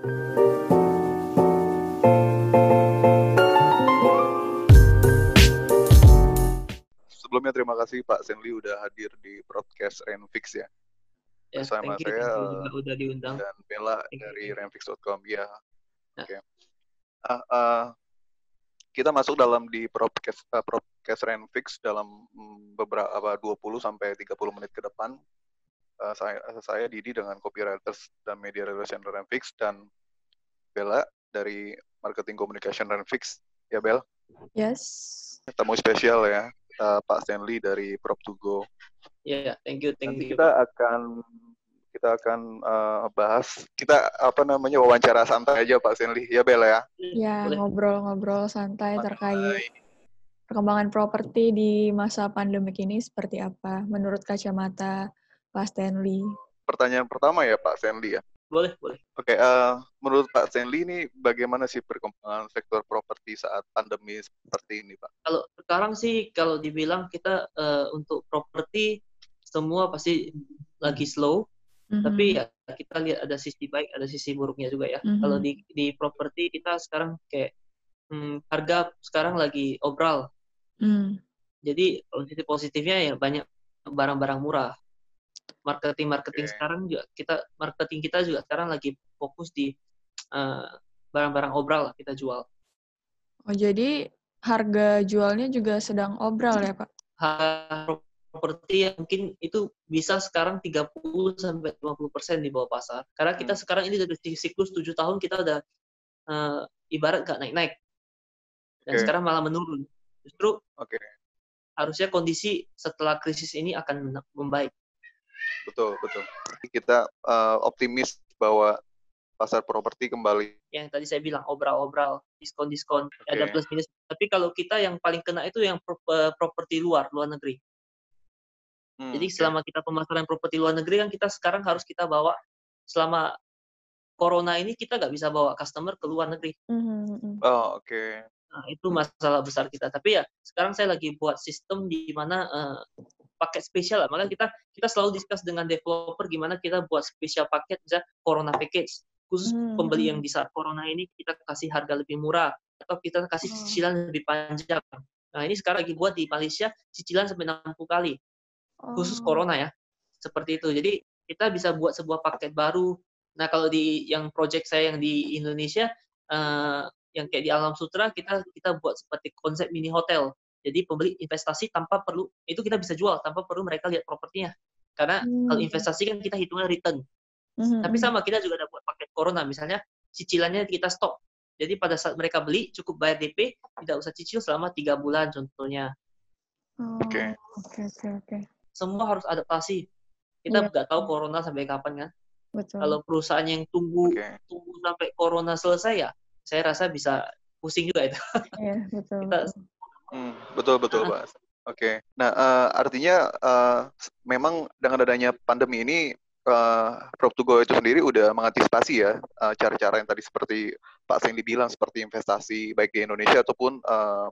Sebelumnya terima kasih Pak Senli udah hadir di broadcast Renfix ya. Ya, Bersama you, saya you udah diundang. dan Bella Thank dari renfix.com ya. Ya. Oke. Ah, ah, kita masuk dalam di broadcast uh, broadcast Renfix dalam mm, beberapa apa, 20 sampai 30 menit ke depan. Uh, saya saya Didi dengan copywriters dan media relation Renfix dan Bella dari marketing communication Renfix. Ya Bel, Yes. tamu spesial ya uh, Pak Stanley dari Prop2Go. Ya, thank you, thank Nanti you. kita akan kita akan uh, bahas kita apa namanya wawancara santai aja Pak Stanley. Ya Bel ya. Ya, Boleh. ngobrol-ngobrol santai terkait perkembangan properti di masa pandemik ini seperti apa menurut kacamata Pak Stanley? Pertanyaan pertama ya Pak Stanley ya. Boleh, boleh. Oke, eh, menurut Pak Stanley ini bagaimana sih perkembangan sektor properti saat pandemi seperti ini, Pak? Kalau sekarang sih kalau dibilang kita eh, untuk properti semua pasti lagi slow, Mhm. tapi ya kita lihat ada sisi baik, ada sisi buruknya juga ya. Mhm. Kalau di di properti kita sekarang kayak hmm, harga sekarang lagi obral. Hmm. Jadi positif positifnya ya banyak barang-barang murah. Marketing marketing Oke. sekarang juga kita marketing kita juga sekarang lagi fokus di eh, barang-barang obral lah kita jual. Oh, jadi harga jualnya juga sedang obral ya, Pak? Harga properti yang mungkin itu bisa sekarang 30 sampai 50 persen di bawah pasar. Karena kita Hmm. sekarang ini dari siklus 7 tahun kita udah eh, ibarat gak naik-naik. Dan Oke. sekarang malah menurun. Justru Oke, harusnya kondisi setelah krisis ini akan membaik. Betul, betul. Kita eh, optimis bahwa pasar properti kembali. yang tadi saya bilang obral-obral, diskon-diskon, ada Oke. plus minus. Tapi kalau kita yang paling kena itu yang pro- eh, properti luar, luar negeri. Hmm, Jadi selama kita pemasaran properti luar negeri kan kita sekarang harus kita bawa selama corona ini kita nggak bisa bawa customer ke luar negeri. Mhm, mhm. Oh, oke. Nah, itu masalah besar kita. Tapi ya sekarang saya lagi buat sistem di mana eh, paket spesial lah. Makanya kita kita selalu discuss dengan developer gimana kita buat spesial paket misalnya corona package khusus Hmm, pembeli hmm. yang di saat corona ini kita kasih harga lebih murah atau kita kasih Oh. cicilan lebih panjang. Nah, ini sekarang lagi buat di Malaysia cicilan sampai 60 kali khusus Oh. corona ya. Seperti itu. Jadi kita bisa buat sebuah paket baru. Nah, kalau di yang project saya yang di Indonesia eh, yang kayak di Alam Sutra kita kita buat seperti konsep mini hotel. Jadi pembeli investasi tanpa perlu itu kita bisa jual tanpa perlu mereka lihat propertinya. Karena kalau Hmm. investasi kan kita hitungnya return. Mhm, Tapi mhm. sama kita juga ada buat paket corona misalnya cicilannya kita stop. Jadi pada saat mereka beli cukup bayar DP, tidak usah cicil selama tiga bulan contohnya. Oh, Oke. Oke, oke, oke. Semua harus adaptasi. Kita Iya. nggak tahu corona sampai kapan kan. Betul. Kalau perusahaan yang tunggu Oke. tunggu sampai corona selesai ya, saya rasa bisa pusing juga itu. Iya, betul. kita- betul. Hmm, betul, betul, Ah. Pak. Oke. Nah, eh, artinya s- memang dengan adanya pandemi ini eh, Prop2Go itu sendiri udah mengantisipasi ya eh, cara-cara yang tadi seperti Pak Sandy bilang seperti investasi baik di Indonesia ataupun eh,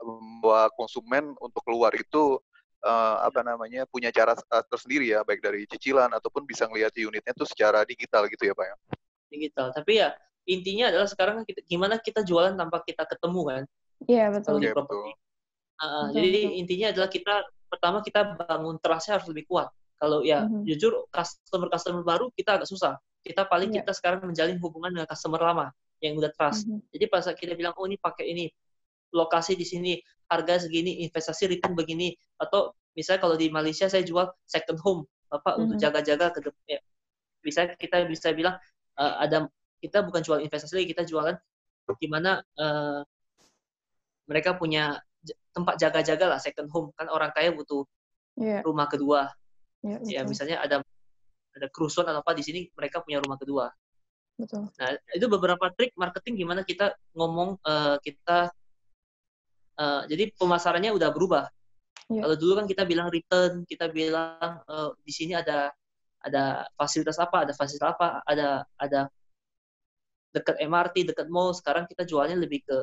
membawa konsumen untuk keluar itu eh, apa namanya punya cara tersendiri ya baik dari cicilan ataupun bisa ngelihat unitnya tuh secara digital gitu ya Pak ya. digital. Tapi ya intinya adalah sekarang kita, gimana kita jualan tanpa kita ketemu kan. Iya, Kalau betul. Oke, properti. Uh, Betul, jadi betul. intinya adalah kita pertama kita bangun trustnya harus lebih kuat. Kalau ya Mhm. jujur customer customer baru kita agak susah. Kita paling Iya. kita sekarang menjalin hubungan dengan customer lama yang udah trust. Mhm. Jadi pas kita bilang oh ini pakai ini lokasi di sini harga segini investasi return begini atau misalnya kalau di Malaysia saya jual second home bapak untuk Mhm. jaga-jaga ke depan ya, bisa kita bisa bilang eh, ada kita bukan jual investasi lagi kita jualan gimana eh, mereka punya tempat jaga-jaga lah second home kan orang kaya butuh Iya, rumah kedua iya, ya betul. misalnya ada ada kerusuhan atau apa di sini mereka punya rumah kedua Betul. Nah, itu beberapa trik marketing gimana kita ngomong eh, kita eh, jadi pemasarannya udah berubah. Iya. Kalau dulu kan kita bilang return, kita bilang eh, di sini ada ada fasilitas apa, ada fasilitas apa, ada ada dekat MRT, dekat mall. Sekarang kita jualnya lebih ke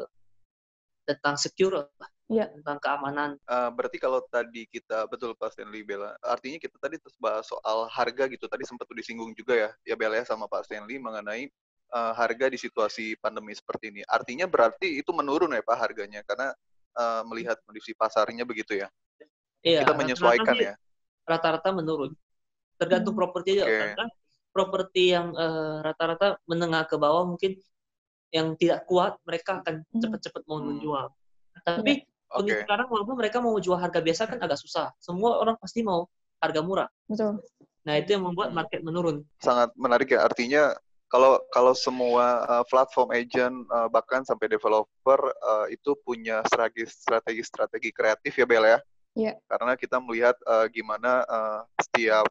tentang secure, lah, Iya. tentang keamanan. Eh, berarti kalau tadi kita betul Pak Stanley Bella, artinya kita tadi terus bahas soal harga gitu. Tadi sempat tuh disinggung juga ya, ya Bella ya sama Pak Stanley mengenai uh, harga di situasi pandemi seperti ini. Artinya berarti itu menurun ya Pak harganya karena uh, melihat kondisi pasarnya begitu ya. Iya. Kita menyesuaikan rata-rata ya. Rata-rata menurun. Tergantung Hmm. properti aja. Oke. Karena properti yang eh, rata-rata menengah ke bawah mungkin yang tidak kuat mereka akan Hmm. cepat-cepat mau Hmm. menjual. Tapi kondisi sekarang walaupun mereka mau jual harga biasa kan agak susah. Semua orang pasti mau harga murah. Betul. Nah itu yang membuat Hmm. market menurun. Sangat menarik ya. Artinya kalau kalau semua uh, platform agent uh, bahkan sampai developer uh, itu punya strategi strategi strategi kreatif ya Bel ya. Iya. Karena kita melihat uh, gimana uh, setiap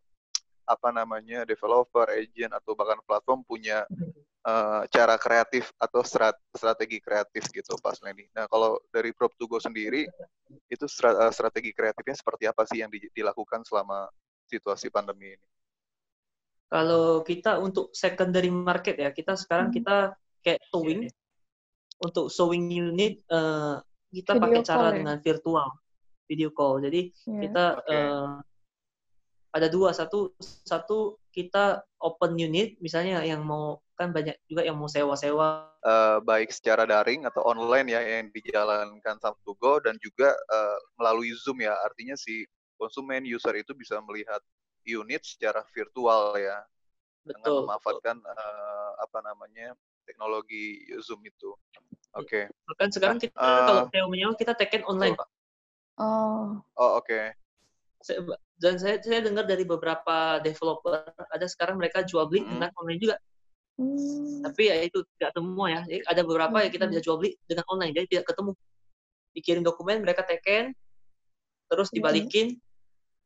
apa namanya developer, agent atau bahkan platform punya uh, cara kreatif atau strat- strategi kreatif gitu Pak Lenny. Nah kalau dari Prop to Go sendiri itu stra- uh, strategi kreatifnya seperti apa sih yang di- dilakukan selama situasi pandemi ini? Kalau kita untuk secondary market ya, kita sekarang Hmm. kita kayak towing. Untuk sewing unit eh, kita Video pakai cara ya? dengan virtual video call. Jadi Iya. kita Oke. eh, ada dua satu satu kita open unit misalnya yang mau kan banyak juga yang mau sewa-sewa uh, baik secara daring atau online ya yang dijalankan sama Tugo dan juga uh, melalui Zoom ya artinya si konsumen user itu bisa melihat unit secara virtual ya dengan betul, betul. memanfaatkan uh, apa namanya teknologi Zoom itu. Oke. bahkan sekarang kita eh, kalau sewa menyewa kita taken online pak Oh. Oh oke. Saya- dan saya saya dengar dari beberapa developer ada sekarang mereka jual beli Hmm. dengan online juga Hmm. tapi ya itu tidak semua ya Jadi ada beberapa yang kita Hmm. bisa jual beli dengan online jadi tidak ketemu dikirim dokumen mereka teken terus Hmm. dibalikin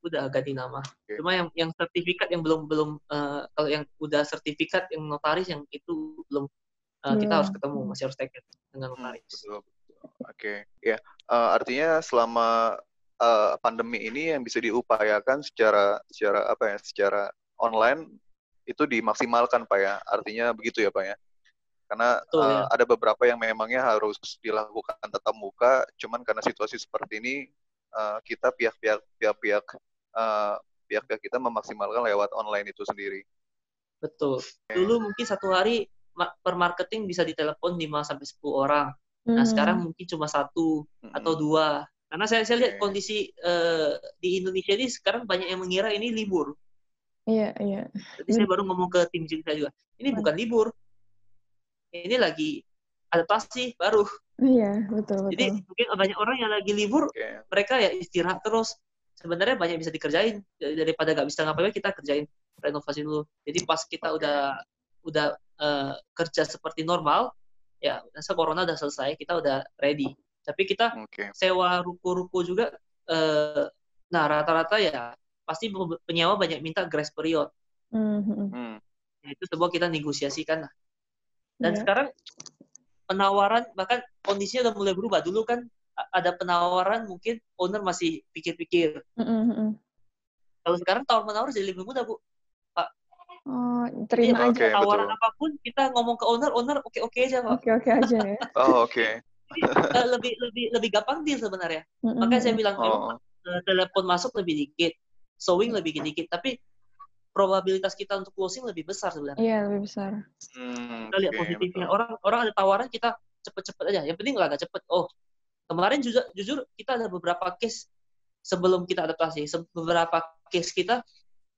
udah ganti nama Oke. cuma yang yang sertifikat yang belum belum eh, kalau yang udah sertifikat yang notaris yang itu belum eh, kita Belum. harus ketemu masih harus teken dengan Hmm, notaris betul. Oke. Ya. Uh, artinya selama uh, pandemi ini yang bisa diupayakan secara secara apa ya? Secara online itu dimaksimalkan Pak ya. Artinya begitu ya Pak ya. Karena Betul, uh, ya. ada beberapa yang memangnya harus dilakukan tatap muka, cuman karena situasi seperti ini uh, kita pihak-pihak pihak-pihak uh, pihak-pihak kita memaksimalkan lewat online itu sendiri. betul dulu mungkin satu hari per marketing bisa ditelepon 5 sampai 10 orang nah Hmm. sekarang mungkin cuma satu atau dua karena saya saya lihat Oke. kondisi eh, di Indonesia ini sekarang banyak yang mengira ini libur Iya, iya. Jadi saya baru ngomong ke tim saya juga, ini Hmm. bukan libur, ini lagi adaptasi baru. Iya, betul, Jadi betul. mungkin banyak orang yang lagi libur, Oke. mereka ya istirahat terus. Sebenarnya banyak bisa dikerjain daripada nggak bisa ngapain kita kerjain renovasi dulu. Jadi pas kita Oke. udah udah eh, kerja seperti normal, ya rasa corona udah selesai, kita udah ready. Tapi kita Oke. sewa ruko-ruko juga, eh, nah rata-rata ya pasti penyewa banyak minta grace period. Hmm, hmm. Nah, itu sebuah kita negosiasikan lah. Dan Iya. sekarang penawaran bahkan kondisinya udah mulai berubah. Dulu kan ada penawaran mungkin owner masih pikir-pikir. Hmm, hmm, hmm. Kalau sekarang tawar menawar jadi lebih mudah bu. Oh, Iya, terima Oke, aja. tawaran betul. apa pun kita ngomong ke owner, owner oke-oke aja pak. Oke, oke aja ya. Oh oke. Jadi, eh, lebih lebih lebih gampang deal sebenarnya. Hmm, Makanya saya bilang Oh. eh, telepon masuk lebih dikit, sewing lebih dikit, tapi probabilitas kita untuk closing lebih besar sebenarnya. Iya, lebih besar. Hmm, kita lihat oke, positifnya betul. orang orang ada tawaran kita cepet-cepet aja yang penting agak cepet oh kemarin juga jujur kita ada beberapa case sebelum kita adaptasi beberapa case kita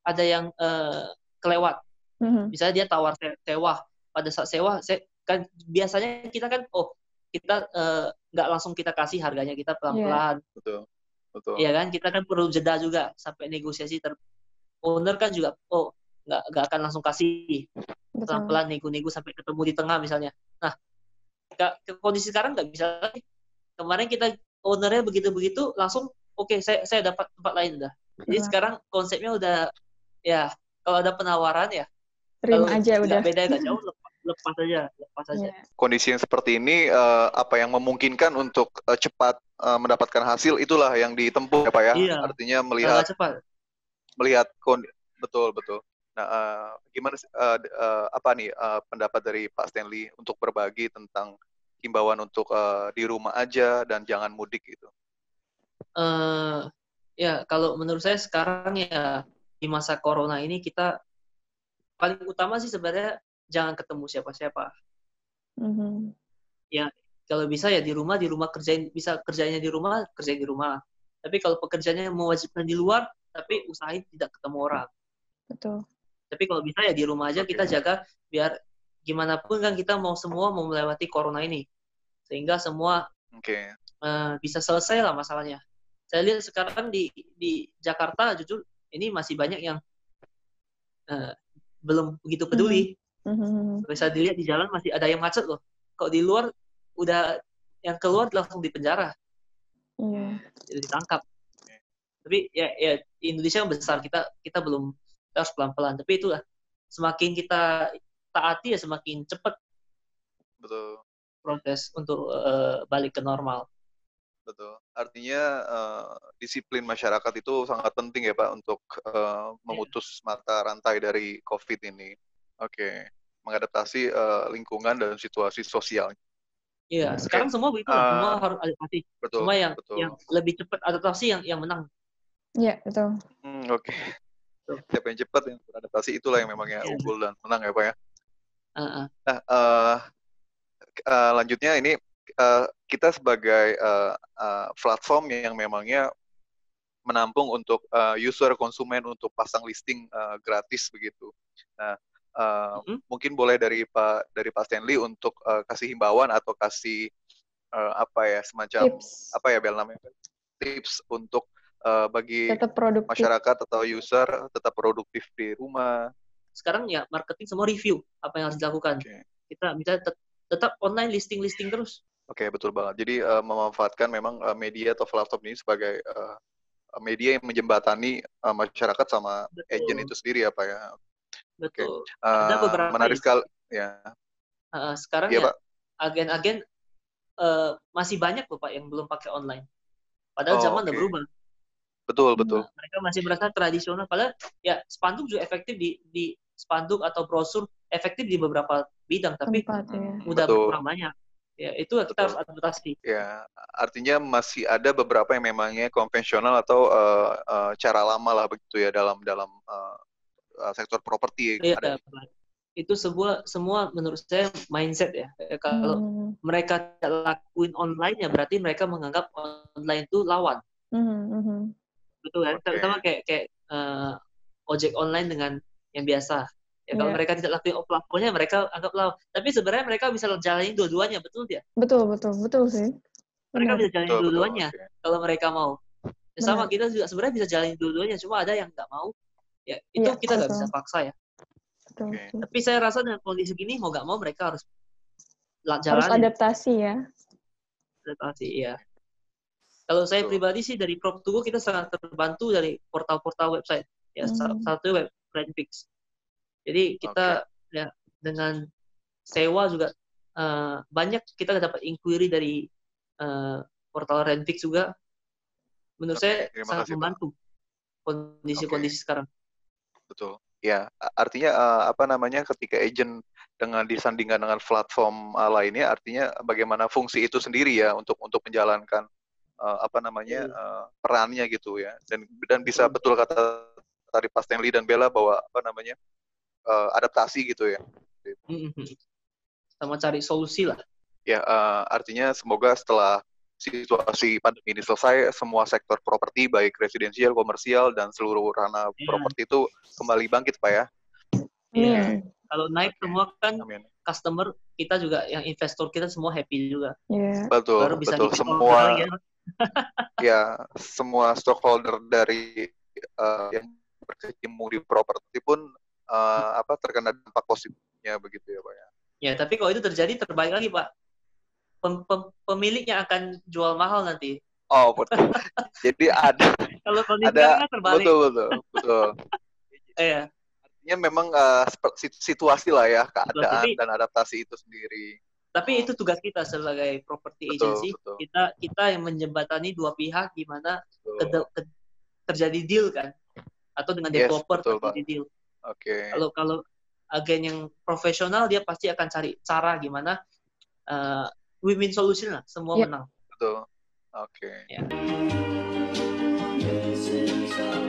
ada yang eh, kelewat Hmm, hmm. misalnya dia tawar se- sewa pada saat sewa saya kan biasanya kita kan oh kita eh, nggak langsung kita kasih harganya kita pelan-pelan Betul. Betul. Iya kan kita kan perlu jeda juga sampai negosiasi ter owner kan juga oh nggak nggak akan langsung kasih pelan-pelan nego-nego sampai ketemu di tengah misalnya. Nah, ke, ke kondisi sekarang nggak bisa lagi. Kemarin kita ownernya begitu-begitu langsung oke saya saya dapat tempat lain udah. Jadi Betul. sekarang konsepnya udah ya kalau ada penawaran ya Terima aja nggak udah. beda nggak jauh lepas, lepas aja lepas aja. Iya. Kondisi yang seperti ini eh, apa yang memungkinkan untuk eh, cepat eh, mendapatkan hasil itulah yang ditempuh ya Pak ya. Iya. Artinya melihat cepat. melihat kondi betul betul. Nah, eh, gimana eh, d- eh, apa nih eh, pendapat dari Pak Stanley untuk berbagi tentang himbauan untuk eh, di rumah aja dan jangan mudik gitu. eh ya kalau menurut saya sekarang ya di masa corona ini kita paling utama sih sebenarnya jangan ketemu siapa-siapa. Mhm. Ya kalau bisa ya di rumah di rumah kerjain bisa kerjanya di rumah kerjain di rumah. Tapi kalau pekerjaannya mewajibkan di luar, tapi usahain tidak ketemu orang. Betul. Tapi kalau bisa ya di rumah aja kita jaga biar gimana pun kan kita mau semua mau melewati corona ini. Sehingga semua Oke. eh, bisa selesai lah masalahnya. Saya lihat sekarang di di Jakarta jujur ini masih banyak yang eh, belum begitu peduli. Mhm. Bisa dilihat di jalan masih ada yang macet loh. Kalau di luar udah yang keluar langsung di penjara, Iya. jadi ditangkap. Tapi ya ya Indonesia yang besar kita kita belum kita harus pelan-pelan. Tapi itulah semakin kita taati ya semakin cepat Betul. proses untuk eh, balik ke normal. Betul. Artinya eh, disiplin masyarakat itu sangat penting ya Pak untuk eh, memutus mata rantai dari COVID ini. Oke. Mengadaptasi eh, lingkungan dan situasi sosial. Iya, Oke. sekarang semua begitu. Eh, semua harus adaptasi. Betul. Semua yang betul. yang lebih cepat adaptasi yang yang menang. Iya, betul. Hmm, Oke. Betul. Siapa yang cepat yang beradaptasi itulah yang memangnya Iya. unggul dan menang ya Pak ya. Heeh. Nah, eh, eh, lanjutnya ini eh, kita sebagai eh, eh, platform yang memangnya menampung untuk eh, user konsumen untuk pasang listing eh, gratis begitu. Nah, eh, Mhm. mungkin boleh dari Pak dari Pak Stanley untuk eh, kasih himbauan atau kasih eh, apa ya semacam Tips. apa ya bel namanya tips untuk eh, bagi masyarakat atau user tetap produktif di rumah. Sekarang ya marketing semua review apa yang harus dilakukan. Oke. Kita bisa tet- tetap online listing-listing terus. Oke, betul banget. Jadi eh, memanfaatkan memang eh, media atau platform ini sebagai eh, media yang menjembatani eh, masyarakat sama Betul. agent itu sendiri ya, Pak ya. Betul. Eh, Ada beberapa menarik sekali ya. Heeh, sekarang Iya, ya Pak. agen-agen eh, masih banyak loh Pak yang belum pakai online. Padahal Oh, zaman udah oke. berubah. Betul, betul. Nah, mereka masih merasa tradisional. Padahal ya spanduk juga efektif di di spanduk atau brosur efektif di beberapa bidang, tapi tempat ya. Udah betul. berkurang banyak. Ya itu kita Betul. harus adaptasi. Ya, artinya masih ada beberapa yang memangnya konvensional atau eh, eh, cara lama lah begitu ya dalam dalam eh, eh, sektor properti Iya, ada. itu sebuah semua menurut saya mindset ya. Eh, Kalau Hmm. mereka tidak lakuin online ya berarti mereka menganggap online itu lawan. Mhm, mhm. Betul kan? Oke. Terutama kayak kayak eh, ojek online dengan yang biasa. Ya kalau Iya. mereka tidak lakuin offline mereka anggap lawan. Tapi sebenarnya mereka bisa jalanin dua-duanya, betul dia? Betul, betul, betul sih. Mereka bisa jalanin dua-duanya Oke. kalau mereka mau. Ya, sama kita juga sebenarnya bisa jalanin dua-duanya, cuma ada yang nggak mau. Ya itu Iya, kita nggak bisa paksa ya. Betul, Oke. betul. Tapi saya rasa dengan kondisi gini mau nggak mau mereka harus la- Harus adaptasi ya. adaptasi ya. Kalau saya Betul. pribadi sih dari Prop2Go kita sangat terbantu dari portal-portal website. Ya Hmm. satu web Brandfix. Jadi kita ya dengan sewa juga eh, banyak kita dapat inquiry dari eh, portal Rentfix juga. Menurut Oke, saya terima sangat membantu kondisi-kondisi sekarang. Betul. Ya, artinya eh, apa namanya ketika agent dengan disandingkan dengan platform eh, lainnya, artinya bagaimana fungsi itu sendiri ya untuk untuk menjalankan eh, apa namanya eh, perannya gitu ya, dan dan bisa betul kata tadi Pak Stanley dan Bella bahwa apa namanya adaptasi gitu ya. Sama cari solusi lah. Ya, artinya semoga setelah situasi pandemi ini selesai, semua sektor properti baik residensial, komersial dan seluruh ranah Iya. properti itu kembali bangkit, Pak ya. Iya. Amin. Kalau naik semua kan Amin. customer kita juga yang investor kita semua happy juga. Iya. Betul, Baru bisa betul. Semua ya. ya semua stockholder dari eh, yang berkecimpung di properti pun eh, apa terkena dampak positifnya begitu ya pak ya. Ya, tapi kalau itu terjadi terbalik lagi, Pak. Pem- pem- pemiliknya akan jual mahal nanti. Oh betul. Jadi ada Kalau ada kan terbalik. betul betul betul. Iya. Artinya memang eh, sit- situasi lah ya keadaan dan adaptasi itu sendiri. Tapi itu tugas kita sebagai property Betul, agency. betul. Kita kita yang menjembatani dua pihak di mana terjadi deal kan atau dengan Yes, developer betul, terjadi deal. Oke. Kalau kalau agen yang profesional dia pasti akan cari cara gimana eh, win-win solution lah, semua Iya. menang. Betul. Oke. Ya. This is our